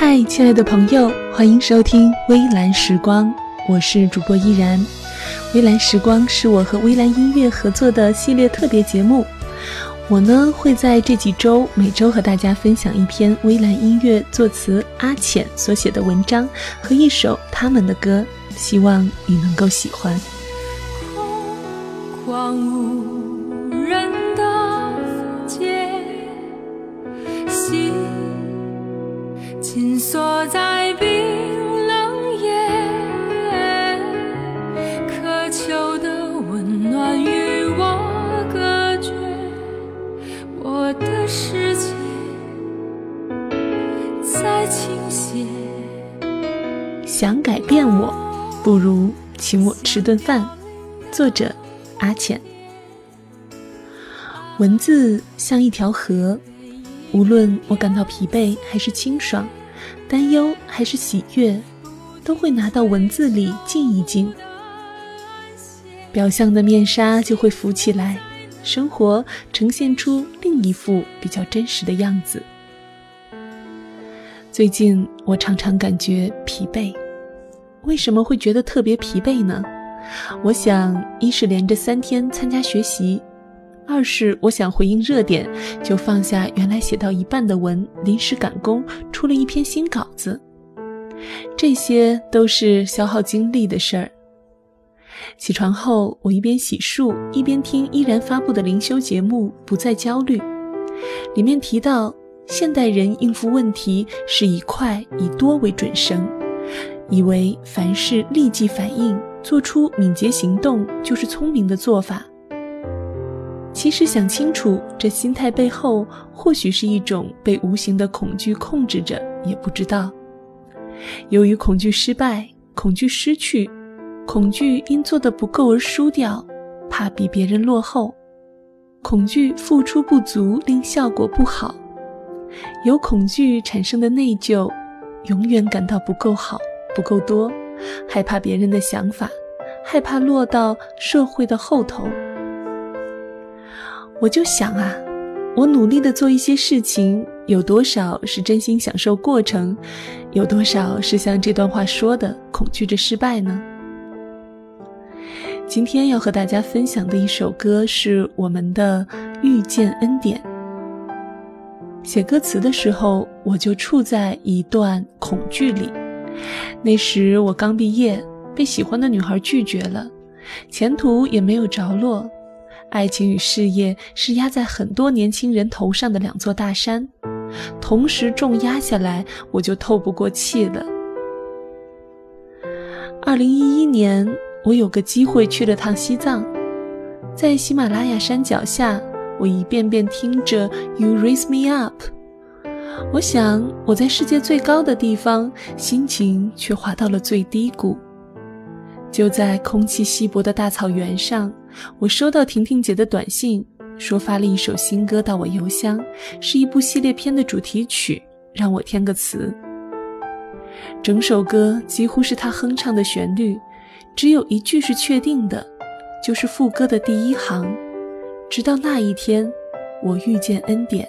嗨，亲爱的朋友，欢迎收听微蓝时光，我是主播依然。微蓝时光是我和微蓝音乐合作的系列特别节目。我呢会在这几周每周和大家分享一篇微蓝音乐作词阿浅所写的文章和一首他们的歌，希望你能够喜欢。空旷无人我，不如请我吃顿饭。作者：阿浅。文字像一条河，无论我感到疲惫还是清爽，担忧还是喜悦，都会拿到文字里静一静。表象的面纱就会浮起来，生活呈现出另一副比较真实的样子。最近我常常感觉疲惫，为什么会觉得特别疲惫呢？我想，一是连着三天参加学习，二是我想回应热点，就放下原来写到一半的文，临时赶工出了一篇新稿子。这些都是消耗精力的事儿。起床后，我一边洗漱一边听依然发布的灵修节目《不再焦虑》，里面提到现代人应付问题是以快以多为准绳，以为凡事立即反应。做出敏捷行动就是聪明的做法。其实想清楚，这心态背后或许是一种被无形的恐惧控制着，也不知道。由于恐惧失败、恐惧失去、恐惧因做的不够而输掉，怕比别人落后，恐惧付出不足令效果不好，由恐惧产生的内疚，永远感到不够好、不够多。害怕别人的想法，害怕落到社会的后头。我就想啊，我努力的做一些事情，有多少是真心享受过程，有多少是像这段话说的，恐惧着失败呢？今天要和大家分享的一首歌是我们的《遇见恩典》。写歌词的时候，我就处在一段恐惧里。那时我刚毕业，被喜欢的女孩拒绝了，前途也没有着落，爱情与事业是压在很多年轻人头上的两座大山，同时重压下来，我就透不过气了。二零一一年，我有个机会去了趟西藏，在喜马拉雅山脚下，我一遍遍听着《You Raise Me Up》。我想，我在世界最高的地方，心情却滑到了最低谷。就在空气稀薄的大草原上，我收到婷婷姐的短信，说发了一首新歌到我邮箱，是一部系列片的主题曲，让我填个词。整首歌几乎是她哼唱的旋律，只有一句是确定的，就是副歌的第一行。直到那一天，我遇见恩典。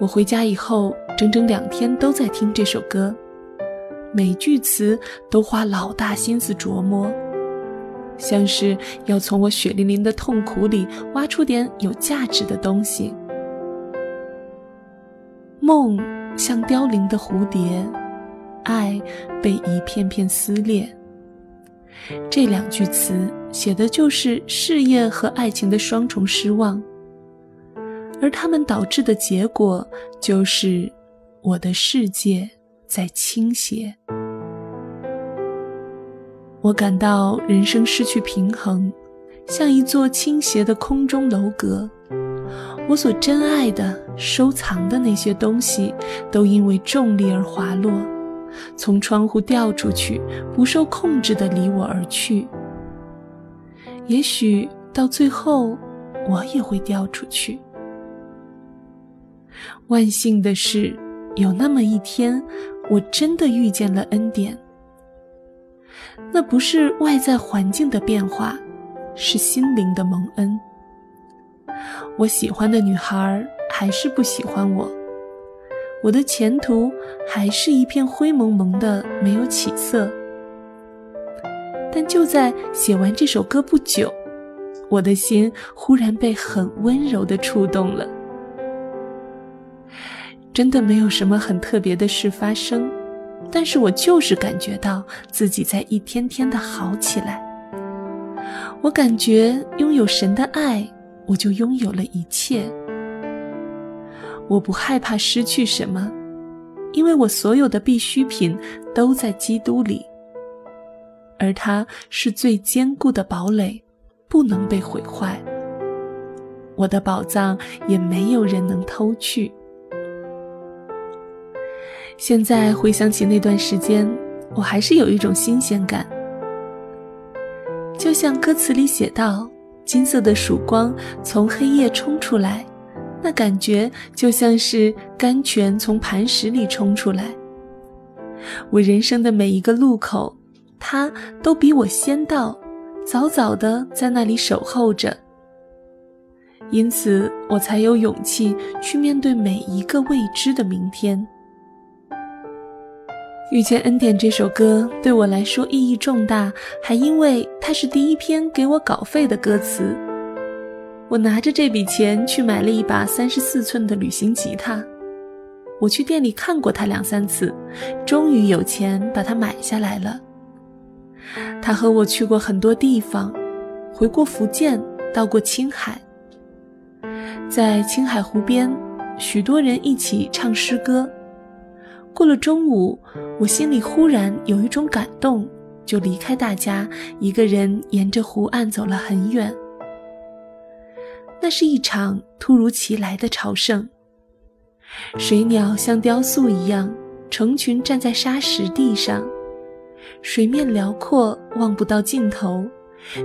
我回家以后，整整两天都在听这首歌，每句词都花老大心思琢磨，像是要从我血淋淋的痛苦里挖出点有价值的东西。梦像凋零的蝴蝶，爱被一片片撕裂。这两句词写的就是事业和爱情的双重失望。而他们导致的结果，就是我的世界在倾斜。我感到人生失去平衡，像一座倾斜的空中楼阁。我所珍爱的、收藏的那些东西，都因为重力而滑落，从窗户掉出去，不受控制地离我而去。也许到最后，我也会掉出去。万幸的是，有那么一天，我真的遇见了恩典。那不是外在环境的变化，是心灵的蒙恩。我喜欢的女孩还是不喜欢我，我的前途还是一片灰蒙蒙的，没有起色。但就在写完这首歌不久，我的心忽然被很温柔的触动了。真的没有什么很特别的事发生，但是我就是感觉到自己在一天天的好起来。我感觉拥有神的爱，我就拥有了一切。我不害怕失去什么，因为我所有的必需品都在基督里，而它是最坚固的堡垒，不能被毁坏。我的宝藏也没有人能偷去。现在回想起那段时间，我还是有一种新鲜感，就像歌词里写道：“金色的曙光从黑夜冲出来，那感觉就像是甘泉从磐石里冲出来。”我人生的每一个路口，它都比我先到，早早的在那里守候着，因此我才有勇气去面对每一个未知的明天。遇见恩典这首歌对我来说意义重大，还因为它是第一篇给我稿费的歌词。我拿着这笔钱去买了一把三十四寸的旅行吉他，我去店里看过它两三次，终于有钱把它买下来了。他和我去过很多地方，回过福建，到过青海，在青海湖边，许多人一起唱诗歌。过了中午，我心里忽然有一种感动，就离开大家，一个人沿着湖岸走了很远。那是一场突如其来的朝圣。水鸟像雕塑一样成群站在沙石地上，水面辽阔，望不到尽头，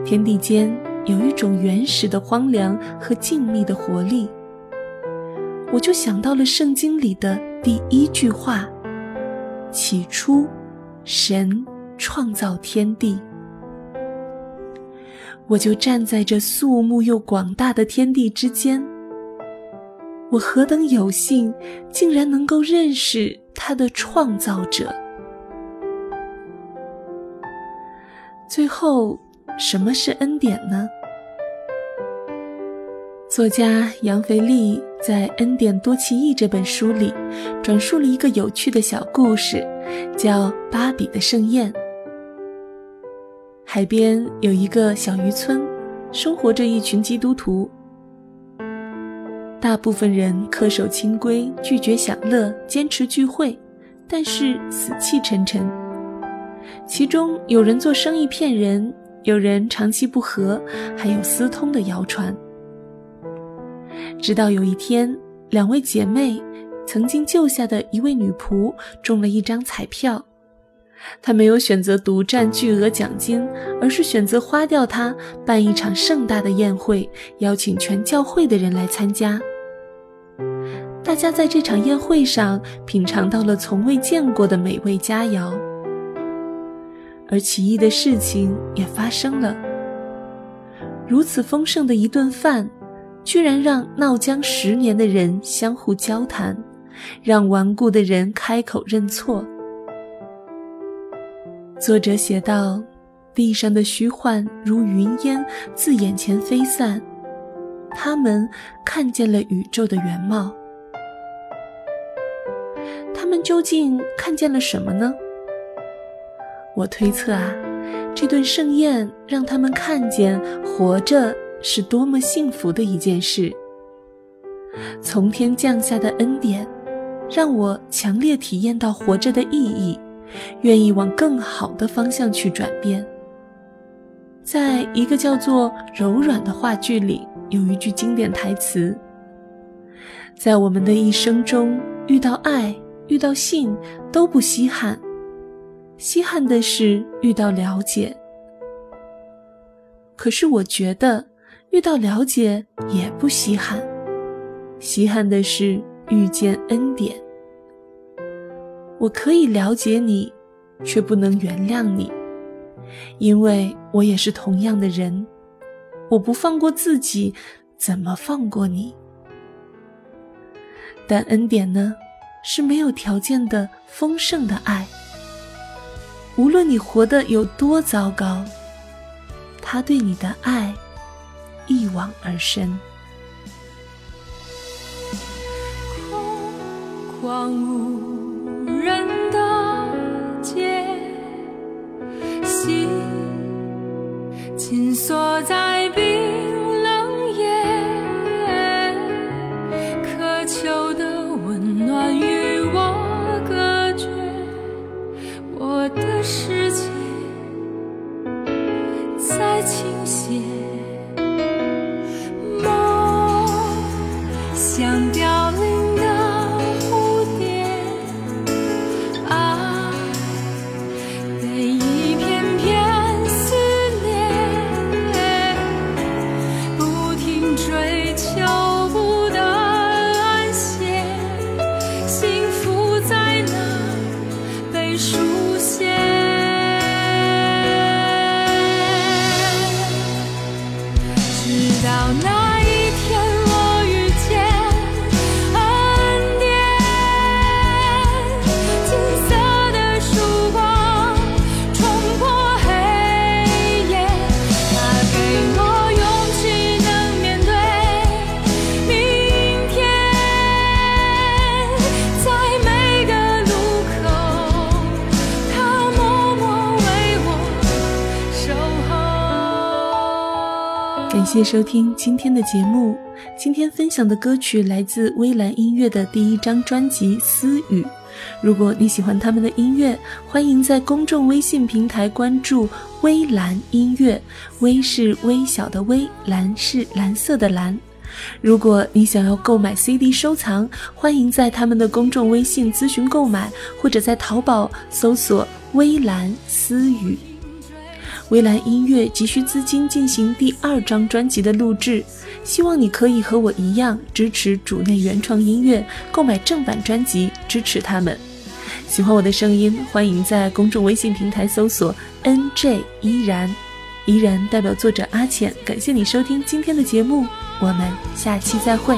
天地间有一种原始的荒凉和静谧的活力。我就想到了圣经里的第一句话。起初，神创造天地，我就站在这肃穆又广大的天地之间。我何等有幸，竟然能够认识他的创造者。最后，什么是恩典呢？作家杨肥力在《恩典多奇异》这本书里，转述了一个有趣的小故事，叫《芭比的盛宴》。海边有一个小渔村，生活着一群基督徒。大部分人恪守清规，拒绝享乐，坚持聚会，但是死气沉沉。其中有人做生意骗人，有人长期不和，还有私通的谣传。直到有一天，两位姐妹曾经救下的一位女仆中了一张彩票，她没有选择独占巨额奖金，而是选择花掉它办一场盛大的宴会，邀请全教会的人来参加。大家在这场宴会上品尝到了从未见过的美味佳肴，而奇异的事情也发生了。如此丰盛的一顿饭。居然让闹僵十年的人相互交谈，让顽固的人开口认错。作者写道：“地上的虚幻如云烟自眼前飞散，他们看见了宇宙的原貌。他们究竟看见了什么呢？我推测啊，这顿盛宴让他们看见活着。”是多么幸福的一件事！从天降下的恩典，让我强烈体验到活着的意义，愿意往更好的方向去转变。在一个叫做《柔软》的话剧里，有一句经典台词：“在我们的一生中，遇到爱、遇到性都不稀罕，稀罕的是遇到了解。”可是我觉得。遇到了解也不稀罕，稀罕的是遇见恩典。我可以了解你，却不能原谅你，因为我也是同样的人。我不放过自己，怎么放过你？但恩典呢？是没有条件的丰盛的爱。无论你活得有多糟糕，他对你的爱一往而深，空旷无人的街，心紧锁在冰冷夜，渴求的温暖与我隔绝，我的世界在倾斜。谢收听今天的节目。今天分享的歌曲来自微蓝音乐的第一张专辑《私语》。如果你喜欢他们的音乐，欢迎在公众微信平台关注微蓝音乐。微是微小的微，蓝是蓝色的蓝。如果你想要购买 CD 收藏，欢迎在他们的公众微信咨询购买，或者在淘宝搜索“微蓝私语”。微蓝音乐急需资金进行第二张专辑的录制，希望你可以和我一样支持主内原创音乐，购买正版专辑支持他们。喜欢我的声音，欢迎在公众微信平台搜索 “nj 依然”，依然代表作者阿浅。感谢你收听今天的节目，我们下期再会。